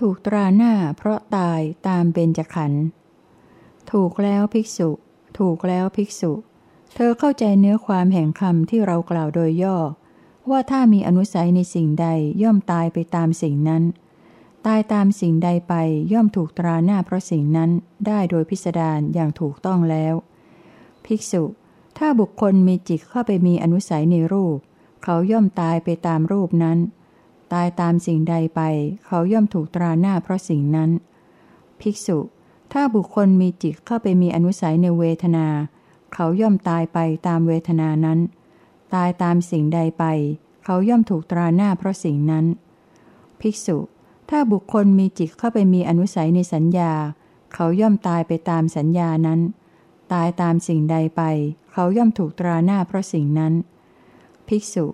ถูกตราหน้าเพราะตายตามเบญจขันธ์ถูกแล้วภิกษุ ถูกแล้วภิกษุ เธอเข้าใจเนื้อความแห่งคำที่เรากล่าวโดยย่อ ว่าถ้ามีอนุสัยในสิ่งใดย่อมตายไปตามสิ่งนั้น ตายตามสิ่งใดไปย่อมถูกตราหน้าเพราะสิ่งนั้นได้โดยพิสดารอย่างถูกต้องแล้ว ภิกษุ ถ้าบุคคลมีจิตเข้าไปมีอนุสัยในรูป เขาย่อมตายไปตามรูปนั้น ตายตามสิ่งใดไป เขาย่อมถูกตราหน้าเพราะสิ่งนั้น ภิกษุ ถ้าบุคคลมีจิตเข้าไปมีอนุสัยในเวทนา เขาย่อมตายไปตามเวทนานั้น ตายตามสิ่งใดไป เขาย่อมถูกตราหน้าเพราะสิ่งนั้น ภิกษุ ถ้าบุคคลมีจิตเข้าไปมีอนุสัยในสัญญา เขาย่อมตายไปตามสัญญานั้น ตายตามสิ่งใดไป เขาย่อมถูกตราหน้าเพราะสิ่งนั้น ภิกษุ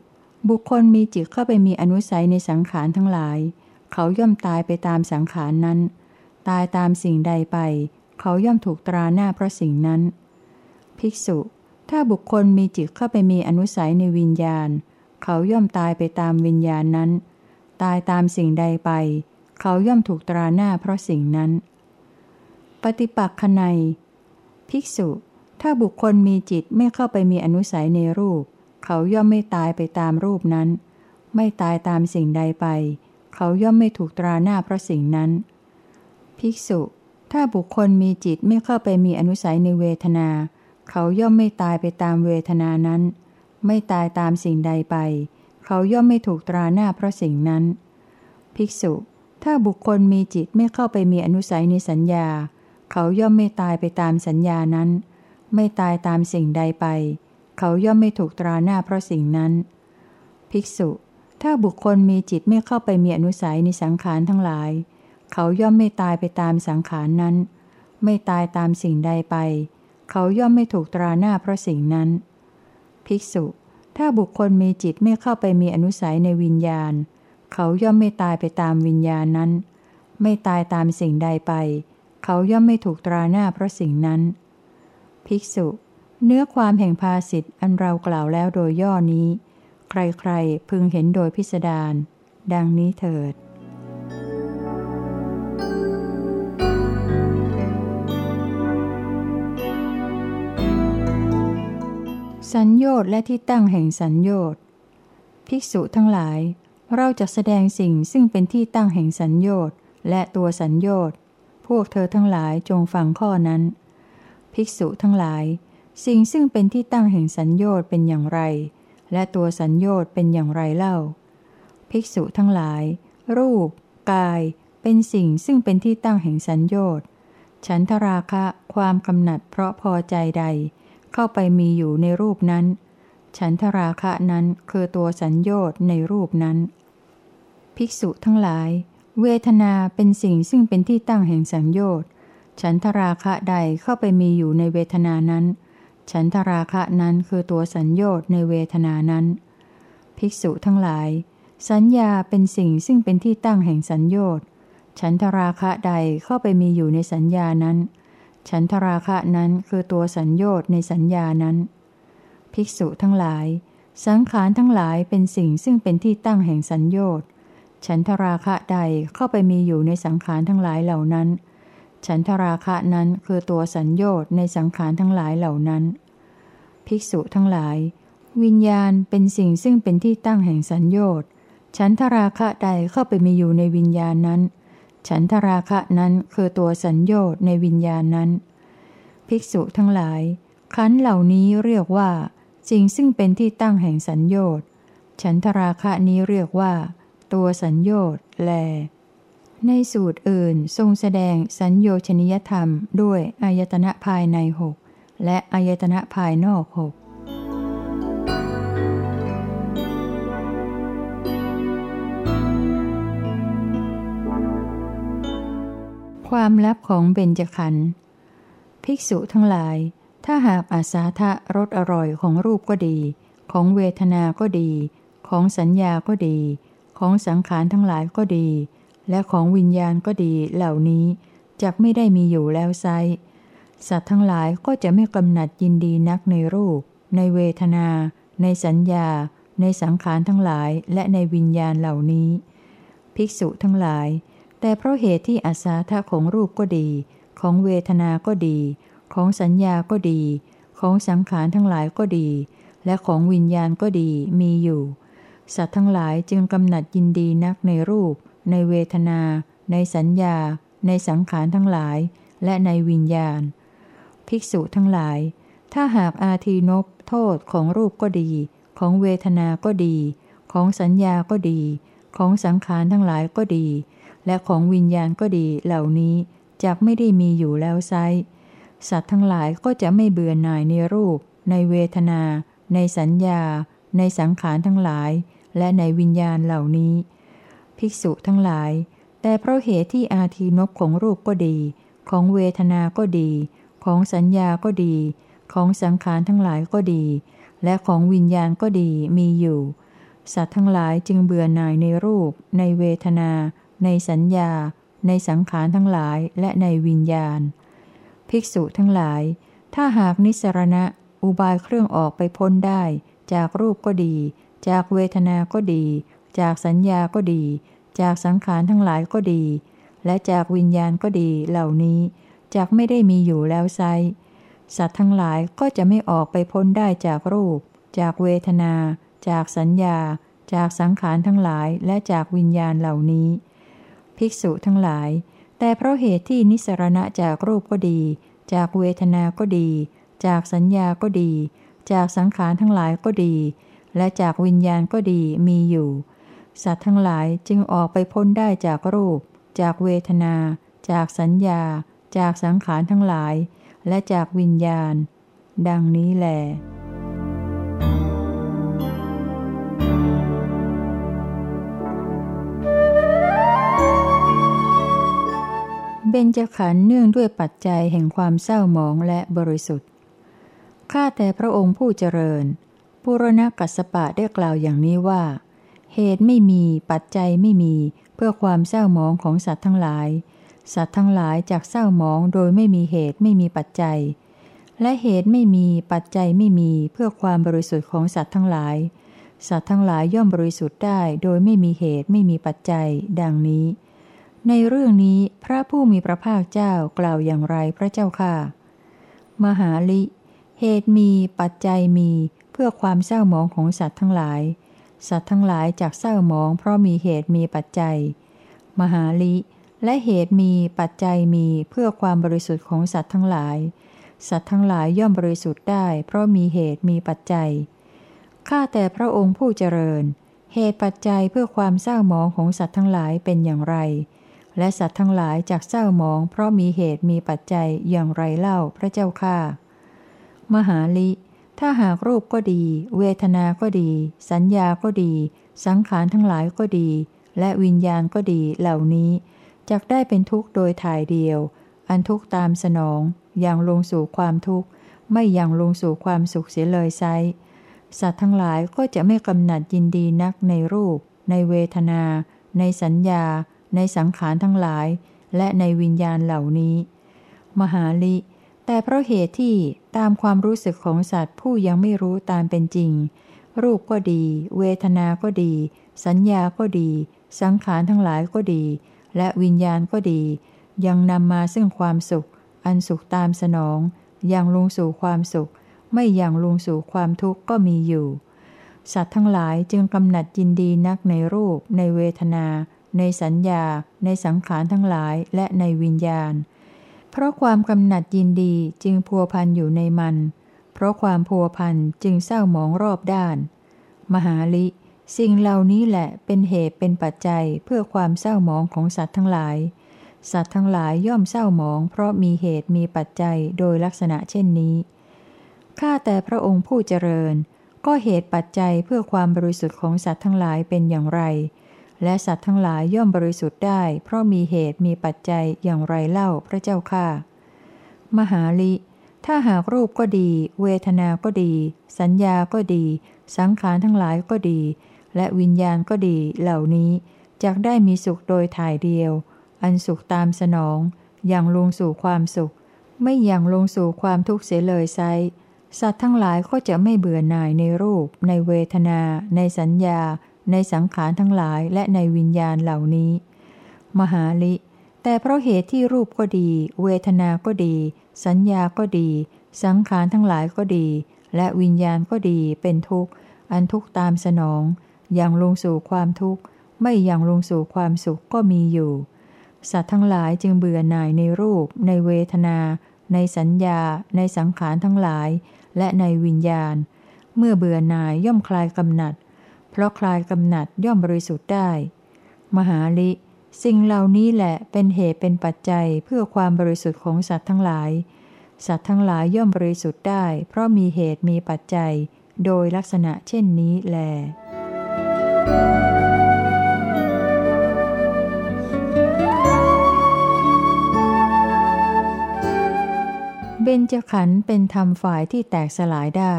บุคคลมีจิตเข้าไปมีอนุสัยในสังขารทั้งหลาย เขาย่อมตายไปตามสังขารนั้น ตายตามสิ่งใดไป เขาย่อมถูกตราหน้าเพราะสิ่งนั้น ภิกษุ ถ้าบุคคลมีจิตเข้าไปมีอนุสัยในวิญญาณ เขาย่อมตายไปตามวิญญาณนั้น ตายตามสิ่งใดไป เขาย่อมถูกตราหน้าเพราะสิ่งนั้น ปฏิปักษ์ในภิกษุ ถ้าบุคคลมีจิตไม่เข้าไปมีอนุสัยในรูป เขาย่อมไม่ตายไปตามรูปนั้น ไม่ตายตามสิ่งใดไป เขาย่อมไม่ถูกตราหน้าเพราะสิ่งนั้น ภิกษุ ถ้าบุคคลมีจิตไม่เข้าไปมีอนุสัยในเวทนา เขาย่อมไม่ตายไปตามเวทนานั้น ไม่ตายตามสิ่งใดไป เขาย่อมไม่ถูกตราหน้าเพราะสิ่งนั้น ภิกษุ ถ้าบุคคลมีจิตไม่เข้าไปมีอนุสัยในสัญญา เขาย่อมไม่ตายไปตามสัญญานั้น ไม่ตายตามสิ่งใดไป เขาย่อมไม่ถูกตราหน้าเพราะสิ่งนั้น ภิกษุ ถ้าบุคคลมีจิตไม่เข้าไปมีอนุสัยในสังขารทั้งหลาย เขาย่อมไม่ตายไปตามสังขารนั้น ไม่ตายตามสิ่งใดไป เขาย่อมไม่ถูกตราหน้าเพราะสิ่งนั้น ภิกษุ ถ้าบุคคลมีจิตไม่เข้าไปมีอนุสัยในวิญญาณ เขาย่อมไม่ตายไปตามวิญญาณนั้น ไม่ตายตามสิ่งใดไป เขาย่อมไม่ถูกตราหน้าเพราะสิ่งนั้น ภิกษุ เนื้อความแห่งภาสิทธิ์อันเรากล่าวแล้วโดยย่อนี้ ใครๆ พึงเห็นโดยพิสดารดังนี้เถิด สัญโยชน์และที่ตั้งแห่งสัญโยชน์ภิกษุทั้งหลาย เราจะแสดงสิ่งซึ่งเป็นที่ตั้งแห่งสัญโยชน์และตัวสัญโยชน์พวกเธอทั้งหลายจงฟังข้อนั้น ภิกษุทั้งหลาย สิ่งซึ่งเป็นที่ตั้งแห่งสัญโยชน์เป็นอย่างไร และตัวสัญโยชน์เป็นอย่างไรเล่า ภิกษุทั้งหลาย รูป กาย เป็นสิ่งซึ่งเป็นที่ตั้งแห่งสัญโยชน์ฉันทราคะความกำหนัดเพราะพอใจใด เข้าไปมีอยู่ในรูปนั้น ฉันทราคะนั้นคือตัวสัญญชน์ในรูปนั้น ภิกษุทั้งหลาย เวทนาเป็นสิ่งซึ่งเป็นที่ตั้งแห่งสัญญชน์ฉันทราคะใดเข้าไปมีอยู่ในเวทนานั้น ฉันทราคะนั้นคือตัวสัญญชน์ในเวทนานั้น ภิกษุทั้งหลาย สัญญาเป็นสิ่งซึ่งเป็นที่ตั้งแห่งสัญญชน์ฉันทราคะใดเข้าไปมีอยู่ในสัญญานั้น ฉันทราคะนั้นคือตัวสัญญชน์ในสัญญานั้น ภิกษุทั้งหลาย สังขารทั้งหลายเป็นสิ่งซึ่งเป็นที่ตั้งแห่งสัญญชน์ฉันทราคะใดเข้าไปมีอยู่ในสังขารทั้งหลายเหล่านั้น ฉันทราคะนั้นคือตัวสัญญชน์ในสังขารทั้งหลายเหล่านั้น ภิกษุทั้งหลาย วิญญาณเป็นสิ่งซึ่งเป็นที่ตั้งแห่งสัญญชน์ฉันทราคะใดเข้าไปมีอยู่ในวิญญาณนั้น ฉันทราคะนั้นคือตัวสัญญชน์ในวิญญาณนั้น ภิกษุทั้งหลาย ขันเหล่านี้เรียกว่า สิ่งซึ่งเป็นที่ตั้งแห่งสัญญชน์ฉันทราคะนี้เรียกว่า ตัวสัญญชน์แล ในสูตรอื่นทรงแสดงสัญโยชนิยธรรม ด้วยอายตนะภายในหกและอายตนะภายนอกหกความลับของเบญจขันธ์ภิกษุทั้งหลาย ถ้าหากอาสาทะรสอร่อยของรูปก็ดี ของเวทนาก็ดี ของสัญญาก็ดี ของสังขารทั้งหลายก็ดี และของวิญญาณก็ดีเหล่านี้จะไม่ได้มีอยู่แล้วไซสัตว์ทั้งหลายก็จะไม่กำหนัดยินดีนักในรูป ในเวทนา ในสัญญา ในสังขารทั้งหลายและในวิญญาณเหล่านี้ ภิกษุทั้งหลาย แต่เพราะเหตุที่อาสาทะของรูปก็ดี ของเวทนาก็ดี ของสัญญาก็ดี ของสังขารทั้งหลายก็ดี และของวิญญาณก็ดีมีอยู่ สัตว์ทั้งหลายจึงกำหนัดยินดีนักในรูป ในเวทนา ในสัญญา ในสังขารทั้งหลาย และในวิญญาณ ภิกษุทั้งหลาย ถ้าหากอาทีนบโทษของรูปก็ดี ของเวทนาก็ดี ของสัญญาก็ดี ของสังขารทั้งหลายก็ดี และของวิญญาณก็ดีเหล่านี้จกไม่ได้มีอยู่แล้วไซสัตว์ทั้งหลายก็จะไม่เบื่อหน่ายในรูป ในเวทนา ในสัญญา ในสังขารทั้งหลาย และในวิญญาณเหล่านี้ ภิกษุทั้งหลาย แต่เพราะเหตุที่อาทีนบของรูปก็ดี ของเวทนาก็ดี ของสัญญาก็ดี ของสังขารทั้งหลายก็ดี และของวิญญาณก็ดีมีอยู่ สัตว์ทั้งหลายจึงเบื่อหน่ายในรูป ในเวทนา ในสัญญา ในสังขารทั้งหลายและในวิญญาณ ภิกษุทั้งหลาย ถ้าหากนิสรณะอุบายเครื่องออกไปพ้นได้ จากรูปก็ดี จากเวทนาก็ดี จากสัญญาก็ดี จากสังขารทั้งหลายก็ดี และจากวิญญาณก็ดีเหล่านี้จากไม่ได้มีอยู่แล้วไซสัตว์ทั้งหลายก็จะไม่ออกไปพ้นได้จากรูป จากเวทนา จากสัญญา จากสังขารทั้งหลายและจากวิญญาณเหล่านี้ ภิกษุทั้งหลาย แต่เพราะเหตุที่นิสรณะจากรูปก็ดี จากเวทนาก็ดี จากสัญญาก็ดี จากสังขารทั้งหลายก็ดี และจากวิญญาณก็ดีมีอยู่ สัตว์ทั้งหลายจึงออกไปพ้นได้จากรูป จากเวทนา จากสัญญา จากสังขารทั้งหลาย และจากวิญญาณ ดังนี้แหละเบญจขันธ์เนื่องด้วยปัจจัยแห่งความเศร้าหมองและบริสุทธิ์ ข้าแต่พระองค์ผู้เจริญปุรณกัสปะได้กล่าวอย่างนี้ว่า เหตุไม่มี ปัจจัยไม่มี เพื่อความเศร้าหมองของสัตว์ทั้งหลาย สัตว์ทั้งหลายจากเศร้าหมองโดยไม่มีเหตุไม่มีปัจจัย และเหตุไม่มี ปัจจัยไม่มีเพื่อความบริสุทธิ์ของสัตว์ทั้งหลาย สัตว์ทั้งหลายย่อมบริสุทธิ์ได้โดยไม่มีเหตุไม่มีปัจจัย ดังนี้ ในเรื่องนี้พระผู้มีพระภาคเจ้ากล่าวอย่างไรพระเจ้าค่ะ มหาลิ เหตุมี ปัจจัยมี เพื่อความเศร้าหมองของสัตว์ทั้งหลาย สัตว์ทั้งหลายจากเศร้าหมองเพราะมีเหตุมีปัจจัย มหาลิและเหตุมีปัจจัยมีเพื่อความบริสุทธิ์ของสัตว์ทั้งหลาย สัตว์ทั้งหลายย่อมบริสุทธิ์ได้ เพราะมีเหตุมีปัจจัย ข้าแต่พระองค์ผู้เจริญ เหตุปัจจัยเพื่อความเศร้าหมองของสัตว์ทั้งหลายเป็นอย่างไร และสัตว์ทั้งหลายจากเศร้าหมองเพราะมีเหตุมีปัจจัยอย่างไรเล่าพระเจ้าค่ามหาลิ ถ้าหากรูปก็ดี เวทนาก็ดี สัญญาก็ดี สังขารทั้งหลายก็ดี และวิญญาณก็ดีเหล่านี้จักได้เป็นทุกข์โดยถ่ายเดียว อันทุกข์ตามสนองอย่างลงสู่ความทุกข์ ไม่อย่างลงสู่ความสุขเสียเลยไซสัตว์ทั้งหลายก็จะไม่กำหนัดยินดีนักในรูป ในเวทนา ในสัญญา ในสังขารทั้งหลาย และในวิญญาณเหล่านี้ มหาลิ แต่เพราะเหตุที่ตามความรู้สึกของสัตว์ผู้ยังไม่รู้ตามเป็นจริง รูปก็ดี เวทนาก็ดี สัญญาก็ดี สังขารทั้งหลายก็ดี และวิญญาณก็ดี ยังนำมาซึ่งความสุข อันสุขตามสนองยังลงสู่ความสุข ไม่ยังลงสู่ความทุกข์ก็มีอยู่ สัตว์ทั้งหลายจึงกำหนัดยินดีนักในรูป ในเวทนา ในสัญญา ในสังขารทั้งหลายและในวิญญาณ เพราะความกำหนัดยินดีจึงพัวพันอยู่ในมัน เพราะความพัวพันจึงเศร้าหมองรอบด้าน มหาลิ สิ่งเหล่านี้แหละเป็นเหตุเป็นปัจจัยเพื่อความเศร้าหมองของสัตว์ทั้งหลาย สัตว์ทั้งหลายย่อมเศร้าหมอง เพราะมีเหตุมีปัจจัยโดยลักษณะเช่นนี้ ข้าแต่พระองค์ผู้เจริญ ก็เหตุปัจจัยเพื่อความบริสุทธิ์ของสัตว์ทั้งหลายเป็นอย่างไร และสัตว์ทั้งหลายย่อมบริสุทธิ์ได้ เพราะมีเหตุมีปัจจัยอย่างไรเล่าพระเจ้าค่ามหาลิ ถ้าหากรูปก็ดี เวทนาก็ดี สัญญาก็ดี สังขารทั้งหลายก็ดี และวิญญาณก็ดีเหล่านี้จะได้มีสุขโดยถ่ายเดียว อันสุขตามสนองอย่างลงสู่ความสุข ไม่อย่างลงสู่ความทุกข์เสียเลยไซสัตว์ทั้งหลายก็จะไม่เบื่อหน่ายในรูป ในเวทนา ในสัญญา ในสังขารทั้งหลายและในวิญญาณเหล่านี้ มหาลิ แต่เพราะเหตุที่รูปก็ดี เวทนาก็ดี สัญญาก็ดี สังขารทั้งหลายก็ดี และวิญญาณก็ดีเป็นทุกข์ อันทุกข์ตามสนอง อย่างลงสู่ความทุกข์ ไม่อย่างลงสู่ความสุขก็มีอยู่ สัตว์ทั้งหลายจึงเบื่อหน่ายในรูป ในเวทนา ในสัญญา ในสังขารทั้งหลาย และในวิญญาณ เมื่อเบื่อหน่ายย่อมคลายกำหนัด เพราะคลายกำหนัดย่อมบริสุทธิ์ได้ มหาลิ สิ่งเหล่านี้แหละเป็นเหตุเป็นปัจจัยเพื่อความบริสุทธิ์ของสัตว์ทั้งหลาย สัตว์ทั้งหลายย่อมบริสุทธิ์ได้ เพราะมีเหตุมีปัจจัย โดยลักษณะเช่นนี้แลเบญจขันธ์เป็นธรรมฝ่ายที่แตกสลายได้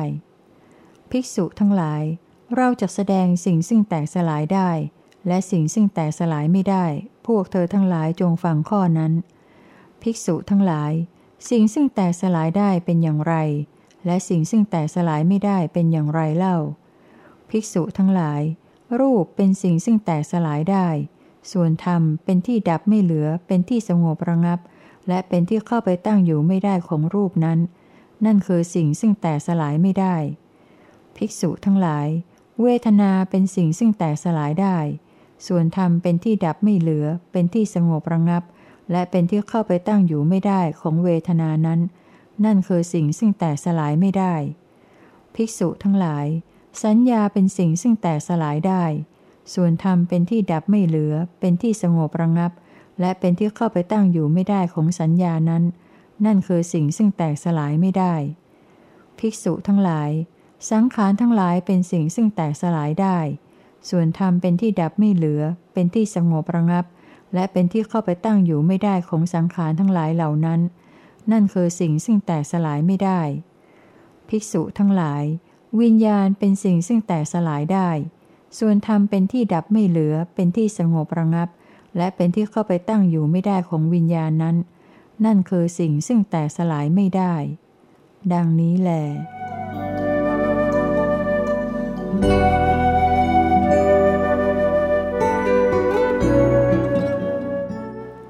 ภิกษุทั้งหลาย เราจะแสดงสิ่งซึ่งแตกสลายได้ และสิ่งซึ่งแตกสลายไม่ได้ พวกเธอทั้งหลายจงฟังข้อนั้น ภิกษุทั้งหลาย สิ่งซึ่งแตกสลายได้เป็นอย่างไร และสิ่งซึ่งแตกสลายไม่ได้เป็นอย่างไรเล่า ภิกษุทั้งหลาย รูปเป็นสิ่งซึ่งแตกสลายได้ ส่วนธรรมเป็นที่ดับไม่เหลือ เป็นที่สงบระงับ และเป็นที่เข้าไปตั้งอยู่ไม่ได้ของรูปนั้น นั่นคือสิ่งซึ่งแตกสลายไม่ได้ ภิกษุทั้งหลาย เวทนาเป็นสิ่งซึ่งแตกสลายได้ ส่วนธรรมเป็นที่ดับไม่เหลือ เป็นที่สงบระงับ และเป็นที่เข้าไปตั้งอยู่ไม่ได้ของเวทนานั้น นั่นคือสิ่งซึ่งแตกสลายไม่ได้ ภิกษุทั้งหลาย สัญญาเป็นสิ่งซึ่งแตกสลายได้ ส่วนธรรมเป็นที่ดับไม่เหลือ เป็นที่สงบระงับ และเป็นที่เข้าไปตั้งอยู่ไม่ได้ของสัญญานั้น นั่นคือสิ่งซึ่งแตกสลายไม่ได้ ภิกษุทั้งหลาย สังขารทั้งหลายเป็นสิ่งซึ่งแตกสลายได้ ส่วนธรรมเป็นที่ดับไม่เหลือ เป็นที่สงบระงับ และเป็นที่เข้าไปตั้งอยู่ไม่ได้ของสังขารทั้งหลายเหล่านั้น นั่นคือสิ่งซึ่งแตกสลายไม่ได้ ภิกษุทั้งหลาย วิญญาณเป็นสิ่งซึ่งแตกสลายได้ ส่วนธรรมเป็นที่ดับไม่เหลือ เป็นที่สงบระงับ และเป็นที่เข้าไปตั้งอยู่ไม่ได้ของวิญญาณนั้น นั่นคือสิ่งซึ่งแตกสลายไม่ได้ ดังนี้แหละ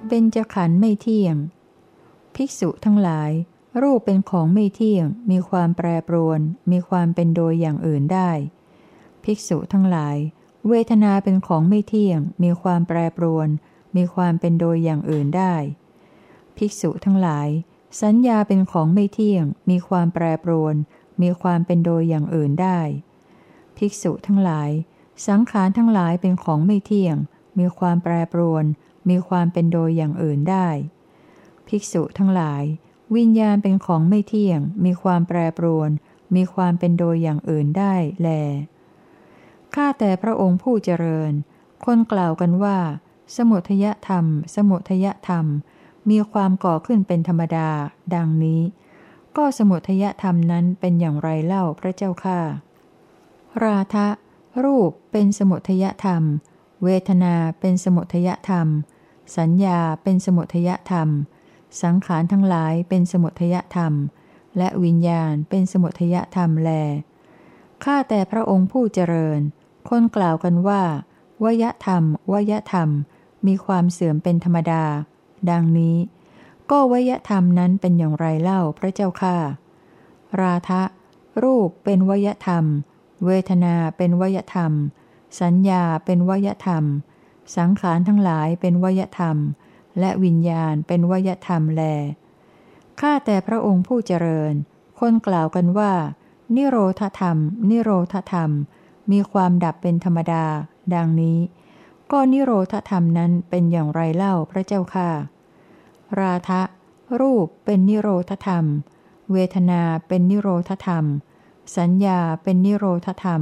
เบญจขันธ์ไม่เที่ยง ภิกษุทั้งหลาย รูปเป็นของไม่เที่ยง มีความแปรปรวน มีความเป็นโดยอย่างอื่นได้ ภิกษุทั้งหลาย เวทนาเป็นของไม่เที่ยง มีความแปรปรวน มีความเป็นโดยอย่างอื่นได้ ภิกษุทั้งหลาย สัญญาเป็นของไม่เที่ยง มีความแปรปรวน มีความเป็นโดยอย่างอื่นได้ ภิกษุทั้งหลาย สังขารทั้งหลายเป็นของไม่เที่ยง มีความแปรปรวน มีความเป็นโดยอย่างอื่นได้ ภิกษุทั้งหลาย วิญญาณเป็นของไม่เที่ยง มีความแปรปรวน มีความเป็นโดยอย่างอื่นได้แล ข้าแต่พระองค์ผู้เจริญ คนกล่าวกันว่า สมุทยธรรม สมุทยธรรม มีความก่อขึ้นเป็นธรรมดา ดังนี้ ก็สมุทยธรรมนั้นเป็นอย่างไรเล่าพระเจ้าข้า ราทะ รูปเป็นสมุทยธรรม เวทนาเป็นสมุทยธรรม สัญญาเป็นสมุทยธรรม สังขารทั้งหลายเป็นสมุทยธรรม และวิญญาณเป็นสมุทยธรรมแล ข้าแต่พระองค์ผู้เจริญ คนกล่าวกันว่า วยธรรม วยธรรม มีความเสื่อมเป็นธรรมดา ดังนี้ ก็วยธรรมนั้นเป็นอย่างไรเล่าพระเจ้าข้าราทะ รูปเป็นวยธรรม เวทนาเป็นวยธรรม สัญญาเป็นวยธรรม สังขารทั้งหลายเป็นวยธรรม และวิญญาณเป็นวยธรรมแล ข้าแต่พระองค์ผู้เจริญ คนกล่าวกันว่า นิโรธธรรม นิโรธธรรม มีความดับเป็นธรรมดา ดังนี้ ก็นิโรธธรรมนั้นเป็นอย่างไรเล่าพระเจ้าค่ะ ราทะรูปเป็นนิโรธธรรม เวทนาเป็นนิโรธธรรม สัญญาเป็นนิโรธธรรม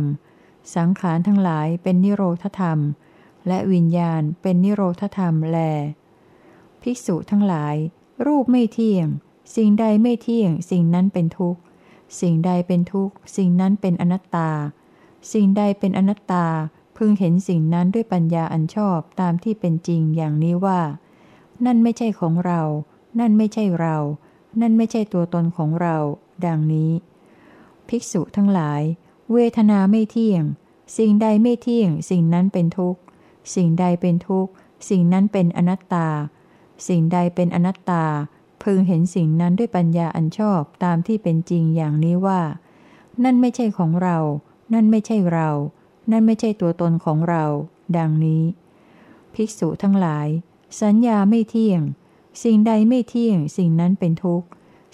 สังขารทั้งหลายเป็นนิโรธธรรม และวิญญาณเป็นนิโรธธรรมแล ภิกษุทั้งหลาย รูปไม่เที่ยง สิ่งใดไม่เที่ยง สิ่งนั้นเป็นทุกข์ สิ่งใดเป็นทุกข์ สิ่งนั้นเป็นอนัตตา สิ่งใดเป็นอนัตตา พึงเห็นสิ่งนั้นด้วยปัญญาอันชอบตามที่เป็นจริงอย่างนี้ว่า นั่นไม่ใช่ของเรา นั่นไม่ใช่เรา นั่นไม่ใช่ตัวตนของเรา ดังนี้ ภิกษุทั้งหลาย เวทนาไม่เที่ยง สิ่งใดไม่เที่ยง สิ่งนั้นเป็นทุกข์ สิ่งใดเป็นทุกข์ สิ่งนั้นเป็นอนัตตา สิ่งใดเป็นอนัตตา พึงเห็นสิ่งนั้นด้วยปัญญาอันชอบตามที่เป็นจริงอย่างนี้ว่า นั่นไม่ใช่ของเรา นั่นไม่ใช่เรา นั่นไม่ใช่ตัวตนของเรา ดังนี้ ภิกษุทั้งหลาย สัญญาไม่เที่ยง สิ่งใดไม่เที่ยง สิ่งนั้นเป็นทุกข์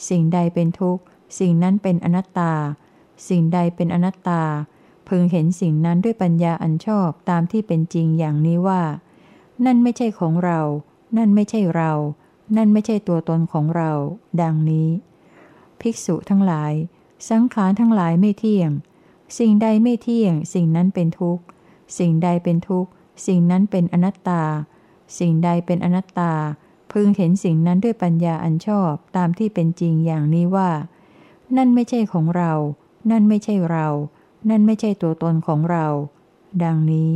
สิ่งใดเป็นทุกข์ สิ่งนั้นเป็นอนัตตา สิ่งใดเป็นอนัตตา พึงเห็นสิ่งนั้นด้วยปัญญาอันชอบตามที่เป็นจริงอย่างนี้ว่า นั่นไม่ใช่ของเรา นั่นไม่ใช่เรา นั่นไม่ใช่ตัวตนของเรา ดังนี้ ภิกษุทั้งหลาย สังขารทั้งหลายไม่เที่ยง สิ่งใดไม่เที่ยง สิ่งนั้นเป็นทุกข์ สิ่งใดเป็นทุกข์ สิ่งนั้นเป็นอนัตตา สิ่งใดเป็นอนัตตา พึงเห็นสิ่งนั้นด้วยปัญญาอันชอบตามที่เป็นจริงอย่างนี้ว่า นั่นไม่ใช่ของเรา นั่นไม่ใช่เรา นั่นไม่ใช่ตัวตนของเรา ดังนี้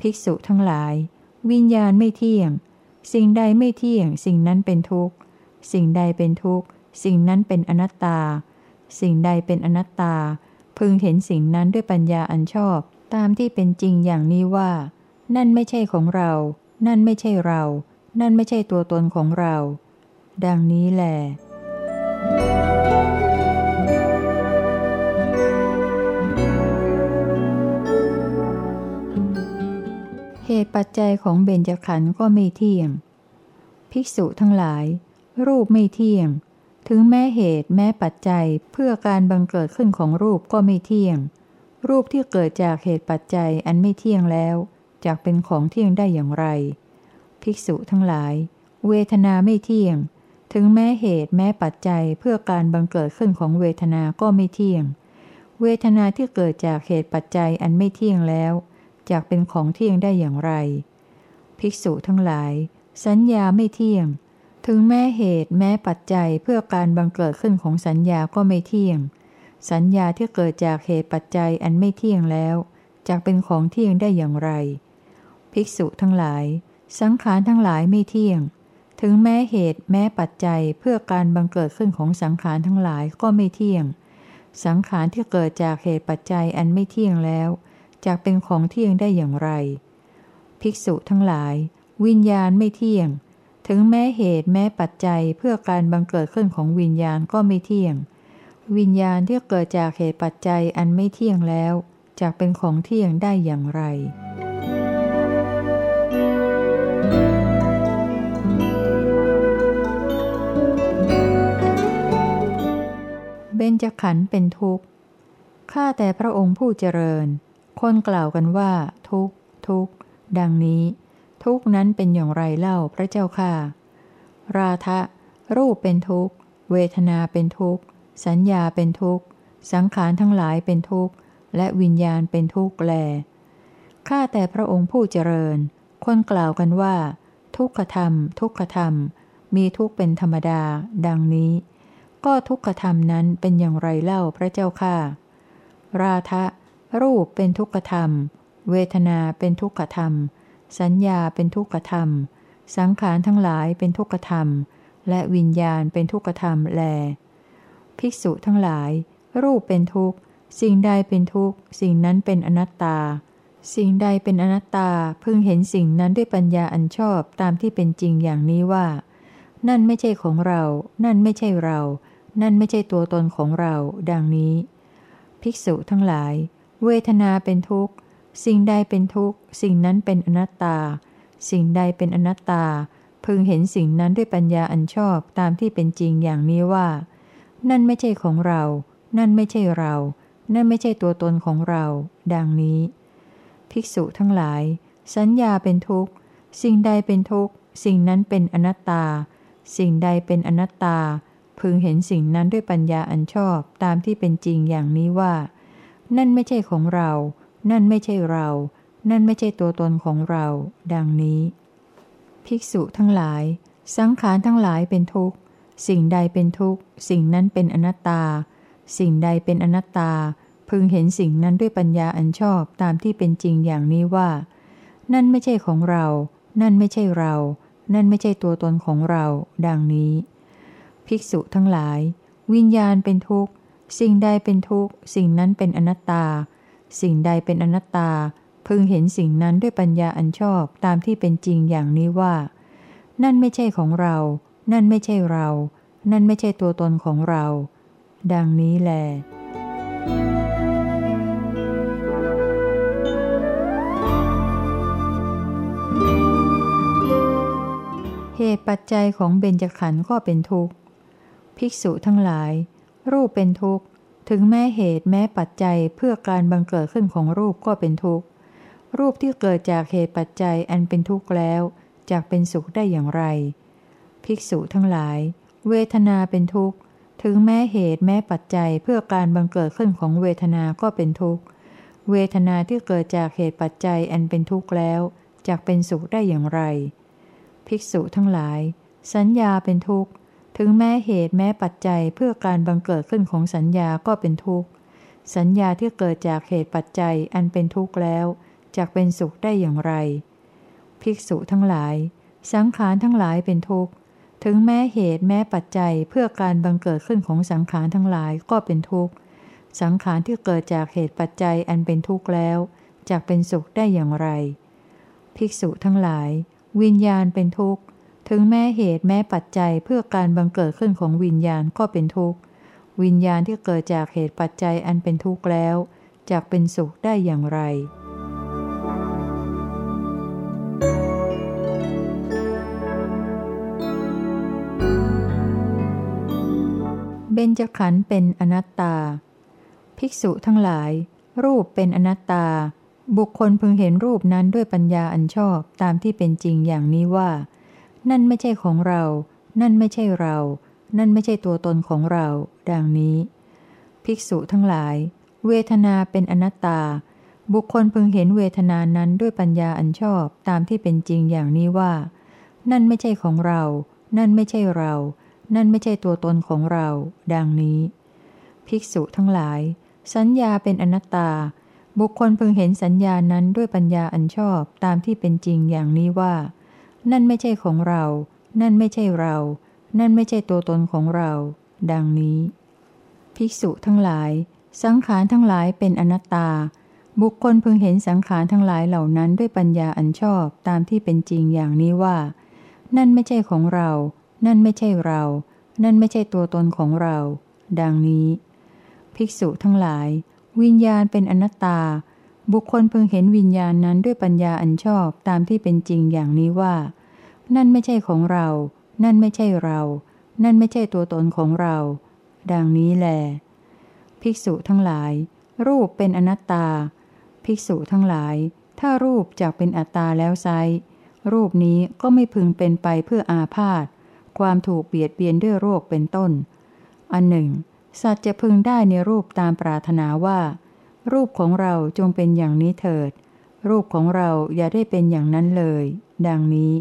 ภิกษุทั้งหลาย วิญญาณไม่เที่ยง สิ่งใดไม่เที่ยง สิ่งนั้นเป็นทุกข์ สิ่งใดเป็นทุกข์ สิ่งนั้นเป็นอนัตตา สิ่งใดเป็นอนัตตา พึงเห็นสิ่งนั้นด้วยปัญญาอันชอบ ตามที่เป็นจริงอย่างนี้ว่า นั่นไม่ใช่ของเรา นั่นไม่ใช่เรา นั่นไม่ใช่ตัวตนของเรา ดังนี้แหละ ตุปัจจัยของเบญจขันธ์ก็ไม่เที่ยง ภิกษุทั้งหลาย รูปไม่เที่ยง ถึงแม้เหตุแม้ปัจจัยเพื่อการบังเกิดขึ้นของรูปก็ไม่เที่ยง รูปที่เกิดจากเหตุปัจจัยอันไม่เที่ยงแล้วจากเป็นของเที่ยงได้อย่างไร ภิกษุทั้งหลาย เวทนาไม่เที่ยง ถึงแม้เหตุแม้ปัจจัยเพื่อการบังเกิดขึ้นของเวทนาก็ไม่เที่ยง เวทนาที่เกิดจากเหตุปัจจัยอันไม่เที่ยงแล้ว จากเป็นของเที่ยงได้อย่างไร ภิกษุทั้งหลาย สัญญาไม่เที่ยง ถึงแม้เหตุแม้ปัจจัยเพื่อการบังเกิดขึ้นของสัญญาก็ไม่เที่ยง สัญญาที่เกิดจากเหตุปัจจัยอันไม่เที่ยงแล้วจากเป็นของเที่ยงได้อย่างไร ภิกษุทั้งหลาย สังขารทั้งหลายไม่เที่ยง ถึงแม้เหตุแม้ปัจจัยเพื่อการบังเกิดขึ้นของสังขารทั้งหลายก็ไม่เที่ยง สังขารที่เกิดจากเหตุปัจจัยอันไม่เที่ยงแล้ว จากเป็นของเที่ยงได้อย่างไร ภิกษุทั้งหลาย วิญญาณไม่เที่ยง ถึงแม้เหตุแม้ปัจจัยเพื่อการบังเกิดขึ้นของวิญญาณก็ไม่เที่ยง วิญญาณที่เกิดจากเหตุปัจจัยอันไม่เที่ยงแล้วจากเป็นของเที่ยงได้อย่างไรเบญจขันธ์เป็นทุกข์ ข้าแต่พระองค์ผู้เจริญ คนกล่าวกันว่า ทุกทุกดังนี้ ทุกนั้นเป็นอย่างไรเล่าพระเจ้าค่ะ ราทะ รูปเป็นทุกขเวทนาเป็นทุกขสัญญาเป็นทุกขสังขารทั้งหลายเป็นทุกข์ และวิญญาณเป็นทุกข์แล ข้าแต่พระองค์ผู้เจริญ คนกล่าวกันว่า ทุกขธรรม ทุกขธรรม มีทุกข์เป็นธรรมดา ดังนี้ ก็ทุกขธรรมนั้นเป็นอย่างไรเล่าพระเจ้าค่ะ ราทะ รูปเป็นทุกขธรรม เวทนาเป็นทุกขธรรม สัญญาเป็นทุกขธรรม สังขารทั้งหลายเป็นทุกขธรรม และวิญญาณเป็นทุกขธรรมแล ภิกษุทั้งหลาย รูปเป็นทุกข์ สิ่งใดเป็นทุกข์ สิ่งนั้นเป็นอนัตตา สิ่งใดเป็นอนัตตาพึงเห็นสิ่งนั้นด้วยปัญญาอันชอบตามที่เป็นจริงอย่างนี้ว่า นั่นไม่ใช่ของเรา นั่นไม่ใช่เรา นั่นไม่ใช่ตัวตนของเรา ดังนี้ ภิกษุทั้งหลาย เวทนาเป็นทุกข์ สิ่งใดเป็นทุกข์ สิ่งนั้นเป็นอนัตตา สิ่งใดเป็นอนัตตา พึงเห็นสิ่งนั้นด้วยปัญญาอันชอบตามที่เป็นจริงอย่างนี้ว่า นั่นไม่ใช่ของเรา นั่นไม่ใช่เรา นั่นไม่ใช่ตัวตนของเรา ดังนี้ ภิกษุทั้งหลาย สัญญาเป็นทุกข์ สิ่งใดเป็นทุกข์ สิ่งนั้นเป็นอนัตตา สิ่งใดเป็นอนัตตา พึงเห็นสิ่งนั้นด้วยปัญญาอันชอบตามที่เป็นจริงอย่างนี้ว่า นั่นไม่ใช่ของเรา นั่นไม่ใช่เรา นั่นไม่ใช่ตัวตนของเรา ดังนี้ ภิกษุทั้งหลาย สังขารทั้งหลายเป็นทุกข์ สิ่งใดเป็นทุกข์ สิ่งนั้นเป็นอนัตตา สิ่งใดเป็นอนัตตา พึงเห็นสิ่งนั้นด้วยปัญญาอันชอบตามที่เป็นจริงอย่างนี้ว่า นั่นไม่ใช่ของเรา นั่นไม่ใช่เรา นั่นไม่ใช่ตัวตนของเรา ดังนี้ ภิกษุทั้งหลาย วิญญาณเป็นทุกข์ สิ่งใดเป็นทุกข์ สิ่งนั้นเป็นอนัตตา สิ่งใดเป็นอนัตตา พึงเห็นสิ่งนั้นด้วยปัญญาอันชอบตามที่เป็นจริงอย่างนี้ว่า นั่นไม่ใช่ของเรา นั่นไม่ใช่เรา นั่นไม่ใช่ตัวตนของเรา ดังนี้แหละเหตุปัจจัยของเบญจขันธ์ก็เป็นทุกข์ ภิกษุทั้งหลาย รูปเป็นทุกข์ ถึงแม้เหตุแม้ปัจจัยเพื่อการบังเกิดขึ้นของรูปก็เป็นทุกข์ รูปที่เกิดจากเหตุปัจจัยอันเป็นทุกข์แล้วจากเป็นสุขได้อย่างไร ภิกษุทั้งหลาย เวทนาเป็นทุกข์ ถึงแม้เหตุแม้ปัจจัยเพื่อการบังเกิดขึ้นของเวทนาก็เป็นทุกข์ เวทนาที่เกิดจากเหตุปัจจัยอันเป็นทุกข์แล้วจากเป็นสุขได้อย่างไร ภิกษุทั้งหลาย สัญญาเป็นทุกข์ ถึงแม้เหตุแม้ปัจจัยเพื่อการบังเกิดขึ้นของสัญญาก็เป็นทุกข์ สัญญาที่เกิดจากเหตุปัจจัยอันเป็นทุกข์แล้วจกเป็นสุขได้อย่างไร ภิกษุทั้งหลาย สังขารทั้งหลายเป็นทุกข์ ถึงแม้เหตุแม้ปัจจัยเพื่อการบังเกิดขึ้นของสังขารทั้งหลายก็เป็นทุกข์ สังขารที่เกิดจากเหตุปัจจัยอันเป็นทุกข์แล้วจกเป็นสุขได้อย่างไร ภิกษุทั้งหลาย วิญญาณเป็นทุกข์ ถึงแม้เหตุแม้ปัจจัยเพื่อการบังเกิดขึ้นของวิญญาณก็เป็นทุกข์ วิญญาณที่เกิดจากเหตุปัจจัยอันเป็นทุกข์แล้วจากเป็นสุขได้อย่างไร เบญจขันธ์เป็นอนัตตา ภิกษุทั้งหลาย รูปเป็นอนัตตา บุคคลพึงเห็นรูปนั้นด้วยปัญญาอันชอบตามที่เป็นจริงอย่างนี้ว่า นั่นไม่ใช่ของเรา นั่นไม่ใช่เรา นั่นไม่ใช่ตัวตนของเรา ดังนี้ ภิกษุทั้งหลาย เวทนาเป็นอนัตตา บุคคลพึงเห็นเวทนานั้นด้วยปัญญาอันชอบตามที่เป็นจริงอย่างนี้ว่า นั่นไม่ใช่ของเรา นั่นไม่ใช่เรา นั่นไม่ใช่ตัวตนของเรา ดังนี้ ภิกษุทั้งหลาย สัญญาเป็นอนัตตา บุคคลพึงเห็นสัญญานั้นด้วยปัญญาอันชอบตามที่เป็นจริงอย่างนี้ว่า นั่นไม่ใช่ของเรา นั่นไม่ใช่เรา นั่นไม่ใช่ตัวตนของเรา ดังนี้ ภิกษุทั้งหลาย สังขารทั้งหลายเป็นอนัตตา บุคคลพึงเห็นสังขารทั้งหลายเหล่านั้นด้วยปัญญาอันชอบตามที่เป็นจริงอย่างนี้ว่า นั่นไม่ใช่ของเรา นั่นไม่ใช่เรา นั่นไม่ใช่ตัวตนของเรา ดังนี้ ภิกษุทั้งหลาย วิญญาณเป็นอนัตตาบุคคลพึงเห็นวิญญาณนั้นด้วยปัญญาอันชอบตามที่เป็นจริงอย่างนี้ว่า นั่นไม่ใช่ของเรา นั่นไม่ใช่เรา นั่นไม่ใช่ตัวตนของเรา ดังนี้แล ภิกษุทั้งหลาย รูปเป็นอนัตตา ภิกษุทั้งหลาย ถ้ารูปจากเป็นอัตตาแล้วไซรูปนี้ก็ไม่พึงเป็นไปเพื่ออาพาธ ความถูกเบียดเบียนด้วยโรคเป็นต้น อันหนึ่ง สัตว์จะพึงได้ในรูปตามปรารถนาว่า รูปของเราจงเป็นอย่างนี้เถิด รูปของเราอย่าได้เป็นอย่างนั้นเลย ดังนี้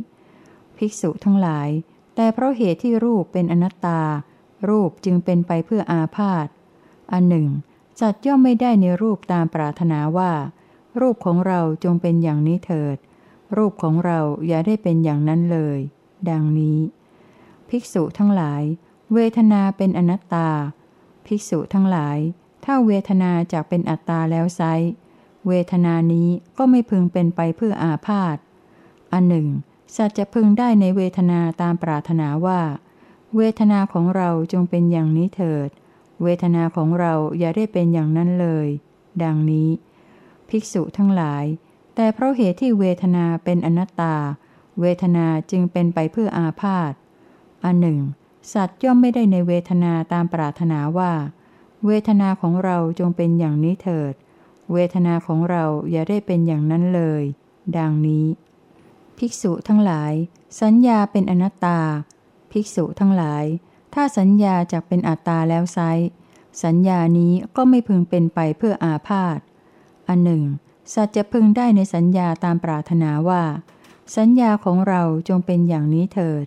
ภิกษุทั้งหลาย แต่เพราะเหตุที่รูปเป็นอนัตตา รูปจึงเป็นไปเพื่ออาพาธอันหนึ่งสัตว์ย่อมไม่ได้ในรูปตามปรารถนาว่า รูปของเราจงเป็นอย่างนี้เถิด รูปของเราอย่าได้เป็นอย่างนั้นเลย ดังนี้ ภิกษุทั้งหลาย เวทนาเป็นอนัตตา ภิกษุทั้งหลาย ถ้าเวทนาจากเป็นอัตตาแล้วไซเวทนานี้ก็ไม่พึงเป็นไปเพื่ออาพาธอันหนึ่ง สัตว์จะพึงได้ในเวทนาตามปรารถนาว่า เวทนาของเราจงเป็นอย่างนี้เถิด เวทนาของเราอย่าได้เป็นอย่างนั้นเลย ดังนี้ ภิกษุทั้งหลาย แต่เพราะเหตุที่เวทนาเป็นอนัตตา เวทนาจึงเป็นไปเพื่ออาพาธอันหนึ่ง สัตว์ย่อมไม่ได้ในเวทนาตามปรารถนาว่า เวทนาของเราจงเป็นอย่างนี้เถิด เวทนาของเราอย่าได้เป็นอย่างนั้นเลย ดังนี้ ภิกษุทั้งหลาย สัญญาเป็นอนัตตา ภิกษุทั้งหลาย ถ้าสัญญาจากเป็นอัตตาแล้วไซสัญญานี้ก็ไม่พึงเป็นไปเพื่ออาพาธอันหนึ่ง สัตว์จะพึงได้ในสัญญาตามปรารถนาว่า สัญญาของเราจงเป็นอย่างนี้เถิด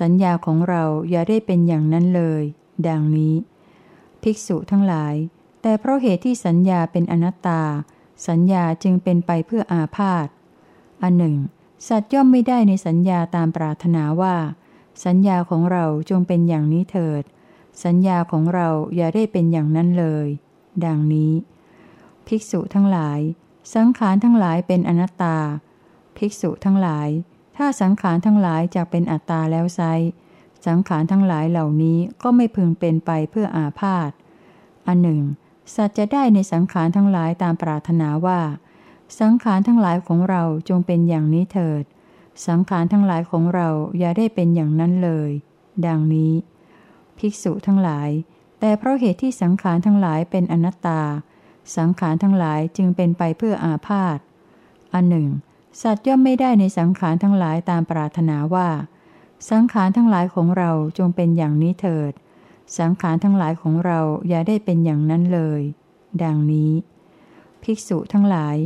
สัญญาของเราอย่าได้เป็นอย่างนั้นเลย ดังนี้ ภิกษุทั้งหลาย แต่เพราะเหตุที่สัญญาเป็นอนัตตา สัญญาจึงเป็นไปเพื่ออาพาธอันหนึ่ง สัตว์ย่อมไม่ได้ในสัญญาตามปรารถนาว่า สัญญาของเราจงเป็นอย่างนี้เถิด สัญญาของเราอย่าได้เป็นอย่างนั้นเลย ดังนี้ ภิกษุทั้งหลาย สังขารทั้งหลายเป็นอนัตตา ภิกษุทั้งหลาย ถ้าสังขารทั้งหลายจะเป็นอัตตาแล้วไซสังขารทั้งหลายเหล่านี้ก็ไม่พึงเป็นไปเพื่ออาพาธอันหนึ่ง สัตว์จะได้ในสังขารทั้งหลายตามปรารถนาว่า สังขารทั้งหลายของเราจงเป็นอย่างนี้เถิด สังขารทั้งหลายของเราอย่าได้เป็นอย่างนั้นเลย ดังนี้ ภิกษุทั้งหลาย แต่เพราะเหตุที่สังขารทั้งหลายเป็นอนัตตา สังขารทั้งหลายจึงเป็นไปเพื่ออาพาธอันหนึ่ง สัตว์ย่อมไม่ได้ในสังขารทั้งหลายตามปรารถนาว่า สังขารทั้งหลายของเราจงเป็นอย่างนี้เถิด สังขารทั้งหลายของเราอย่าได้เป็นอย่างนั้นเลย ดังนี้ ภิกษุทั้งหลาย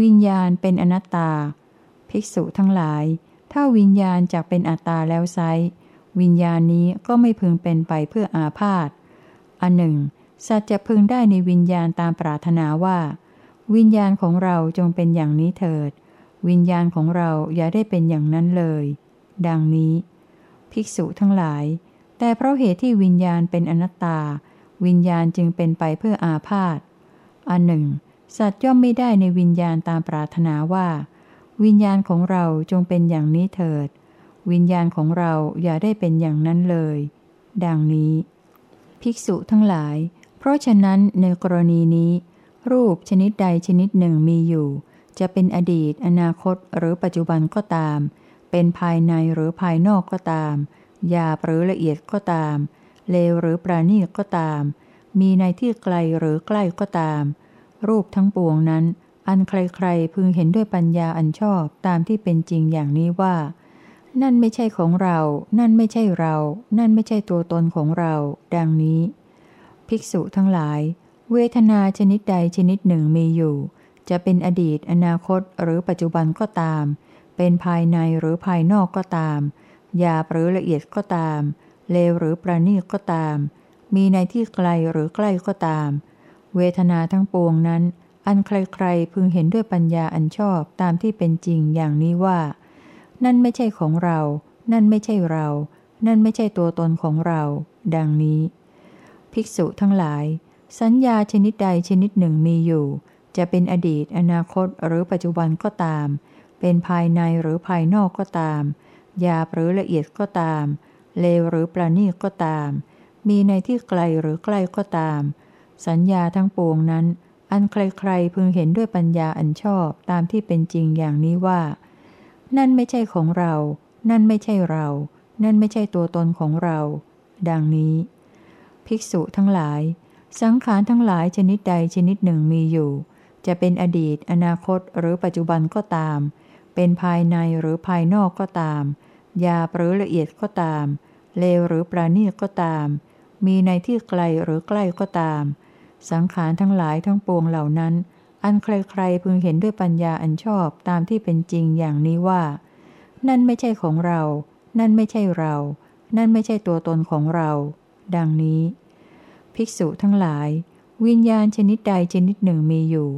วิญญาณเป็นอนัตตา ภิกษุทั้งหลาย ถ้าวิญญาณจากเป็นอัตตาแล้วไซวิญญาณนี้ก็ไม่พึงเป็นไปเพื่ออาพาธอันหนึ่ง สัตว์จะพึงได้ในวิญญาณตามปรารถนาว่า วิญญาณของเราจงเป็นอย่างนี้เถิด วิญญาณของเราอย่าได้เป็นอย่างนั้นเลย ดังนี้ ภิกษุทั้งหลาย แต่เพราะเหตุที่วิญญาณเป็นอนัตตา วิญญาณจึงเป็นไปเพื่ออาพาธอันหนึ่ง สัตว์ย่อมไม่ได้ในวิญญาณตามปรารถนาว่า วิญญาณของเราจงเป็นอย่างนี้เถิด วิญญาณของเราอย่าได้เป็นอย่างนั้นเลย ดังนี้ ภิกษุทั้งหลาย เพราะฉะนั้นในกรณีนี้ รูปชนิดใดชนิดหนึ่งมีอยู่ จะเป็นอดีต อนาคตหรือปัจจุบันก็ตาม เป็นภายในหรือภายนอกก็ตามหยาบหรือละเอียดก็ตาม เลวหรือปราณีตก็ตาม มีในที่ไกลหรือใกล้ก็ตาม รูปทั้งปวงนั้น อันใครๆพึงเห็นด้วยปัญญาอันชอบตามที่เป็นจริงอย่างนี้ว่า นั่นไม่ใช่ของเรา นั่นไม่ใช่เรา นั่นไม่ใช่ตัวตนของเรา ดังนี้ ภิกษุทั้งหลาย เวทนาชนิดใดชนิดหนึ่งมีอยู่ จะเป็นอดีต อนาคต หรือปัจจุบันก็ตาม เป็นภายในหรือภายนอกก็ตามหยาบหรือละเอียดก็ตาม เลวหรือประณีตก็ตาม มีในที่ไกลหรือใกล้ก็ตาม เวทนาทั้งปวงนั้น อันใครๆพึงเห็นด้วยปัญญาอันชอบตามที่เป็นจริงอย่างนี้ว่า นั่นไม่ใช่ของเรา นั่นไม่ใช่เรา นั่นไม่ใช่ตัวตนของเรา ดังนี้ ภิกษุทั้งหลาย สัญญาชนิดใดชนิดหนึ่งมีอยู่ จะเป็นอดีต อนาคตหรือปัจจุบันก็ตาม เป็นภายในหรือภายนอกก็ตามหยาบหรือละเอียดก็ตาม เลวหรือประณีตก็ตาม มีในที่ไกลหรือใกล้ก็ตาม สัญญาทั้งปวงนั้น อันใครๆพึงเห็นด้วยปัญญาอันชอบตามที่เป็นจริงอย่างนี้ว่า นั่นไม่ใช่ของเรา นั่นไม่ใช่เรา นั่นไม่ใช่ตัวตนของเรา ดังนี้ ภิกษุทั้งหลาย สังขารทั้งหลายชนิดใดชนิดหนึ่งมีอยู่ จะเป็นอดีต อนาคตหรือปัจจุบันก็ตาม เป็นภายในหรือภายนอกก็ตามยาหรือละเอียดก็ตาม เลวหรือปราณีตก็ตาม มีในที่ไกลหรือใกล้ก็ตาม สังขารทั้งหลายทั้งปวงเหล่านั้น อันใครๆพึงเห็นด้วยปัญญาอันชอบตามที่เป็นจริงอย่างนี้ว่า นั่นไม่ใช่ของเรา นั่นไม่ใช่เรา นั่นไม่ใช่ตัวตนของเรา ดังนี้ ภิกษุทั้งหลาย วิญญาณชนิดใดชนิดหนึ่งมีอยู่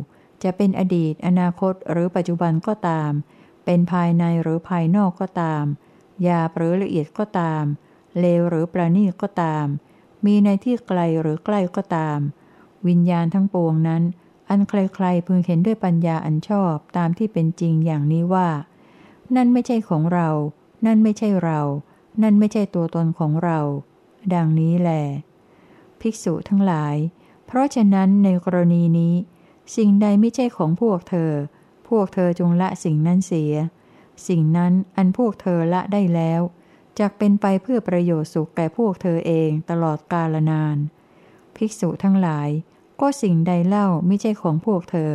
จะเป็นอดีต อนาคตหรือปัจจุบันก็ตาม เป็นภายในหรือภายนอกก็ตามหยาบหรือละเอียดก็ตาม เลวหรือประณีตก็ตาม มีในที่ไกลหรือใกล้ก็ตาม วิญญาณทั้งปวงนั้น อันใครๆพึงเห็นด้วยปัญญาอันชอบตามที่เป็นจริงอย่างนี้ว่า นั่นไม่ใช่ของเรา นั่นไม่ใช่เรา นั่นไม่ใช่ตัวตนของเรา ดังนี้แหลภิกษุทั้งหลาย เพราะฉะนั้นในกรณีนี้ สิ่งใดไม่ใช่ของพวกเธอ พวกเธอจงละสิ่งนั้นเสีย สิ่งนั้นอันพวกเธอละได้แล้วจกเป็นไปเพื่อประโยชน์สุขแก่พวกเธอเองตลอดกาลนาน ภิกษุทั้งหลาย ก็สิ่งใดเล่าไม่ใช่ของพวกเธอ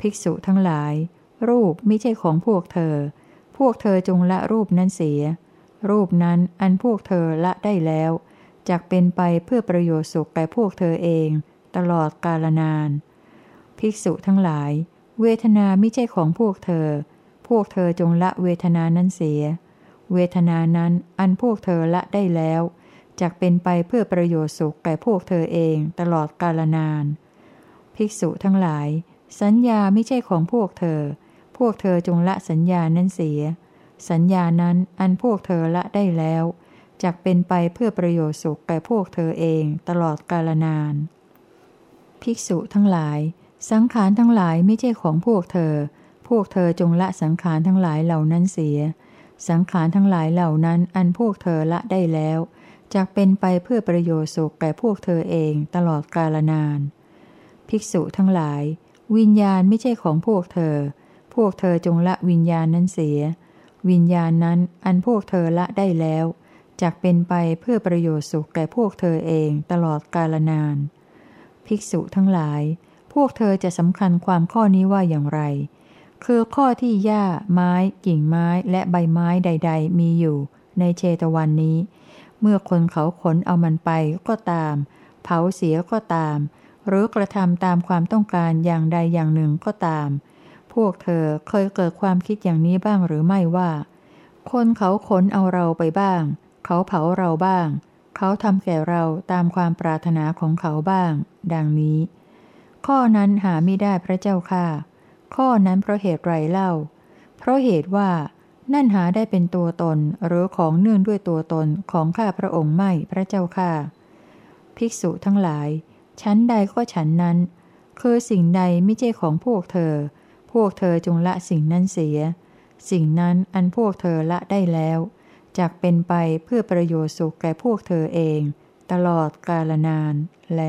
ภิกษุทั้งหลาย รูปไม่ใช่ของพวกเธอ พวกเธอจงละรูปนั้นเสีย รูปนั้นอันพวกเธอละได้แล้วจกเป็นไปเพื่อประโยชน์สุขแก่พวกเธอเอง ตลอดกาลนาน ภิกษุทั้งหลาย เวทนาไม่ใช่ของพวกเธอ พวกเธอจงละเวทนานั้นเสีย เวทนานั้นอันพวกเธอละได้แล้ว จกเป็นไปเพื่อประโยชน์สุขแก่พวกเธอเองตลอดกาลนาน ภิกษุทั้งหลาย สัญญาไม่ใช่ของพวกเธอ พวกเธอจงละสัญญานั้นเสีย สัญญานั้นอันพวกเธอละได้แล้วจกเป็นไปเพื่อประโยชน์สุขแก่พวกเธอเองตลอดกาลนาน ภิกษุทั้งหลาย สังขารทั้งหลายไม่ใช่ของพวกเธอ พวกเธอจงละสังขารทั้งหลายเหล่านั้นเสีย สังขารทั้งหลายเหล่านั้นอันพวกเธอละได้แล้ว จะเป็นไปเพื่อประโยชน์สุขแก่พวกเธอเองตลอดกาลนาน ภิกษุทั้งหลาย วิญญาณไม่ใช่ของพวกเธอ พวกเธอจงละวิญญาณนั้นเสีย วิญญาณนั้นอันพวกเธอละได้แล้วจักเป็นไปเพื่อประโยชน์สุขแก่พวกเธอเองตลอดกาลนาน ภิกษุทั้งหลาย พวกเธอจะสำคัญความข้อนี้ว่าอย่างไร คือข้อที่หญ้า ไม้ กิ่งไม้และใบไม้ใด ๆ มีอยู่ ในเชตวันนี้ เมื่อคนเขาขนเอามันไปก็ตาม เผาเสียก็ตาม หรือกระทำตามความต้องการอย่างใดอย่างหนึ่งก็ตาม พวกเธอเคยเกิดความคิดอย่างนี้บ้างหรือไม่ว่า คนเขาขนเอาเราไปบ้าง เขาเผาเราบ้าง เขาทำแก่เราตามความปรารถนาของเขาบ้าง ดังนี้ ข้อนั้นหาไม่ได้พระเจ้าค่ะ ข้อนั้นเพราะเหตุไรเล่า เพราะเหตุว่า นั่นหาได้เป็นตัวตนหรือของเนื่องด้วยตัวตนของข้าพระองค์ไม่พระเจ้าค่ะภิกษุทั้งหลาย ชั้นใดก็ฉันนั้น คือสิ่งใดไม่ใช่ของพวกเธอ พวกเธอจงละสิ่งนั้นเสีย สิ่งนั้นอันพวกเธอละได้แล้วจักเป็นไปเพื่อประโยชน์สุขแก่พวกเธอเอง ตลอดกาลนาน แล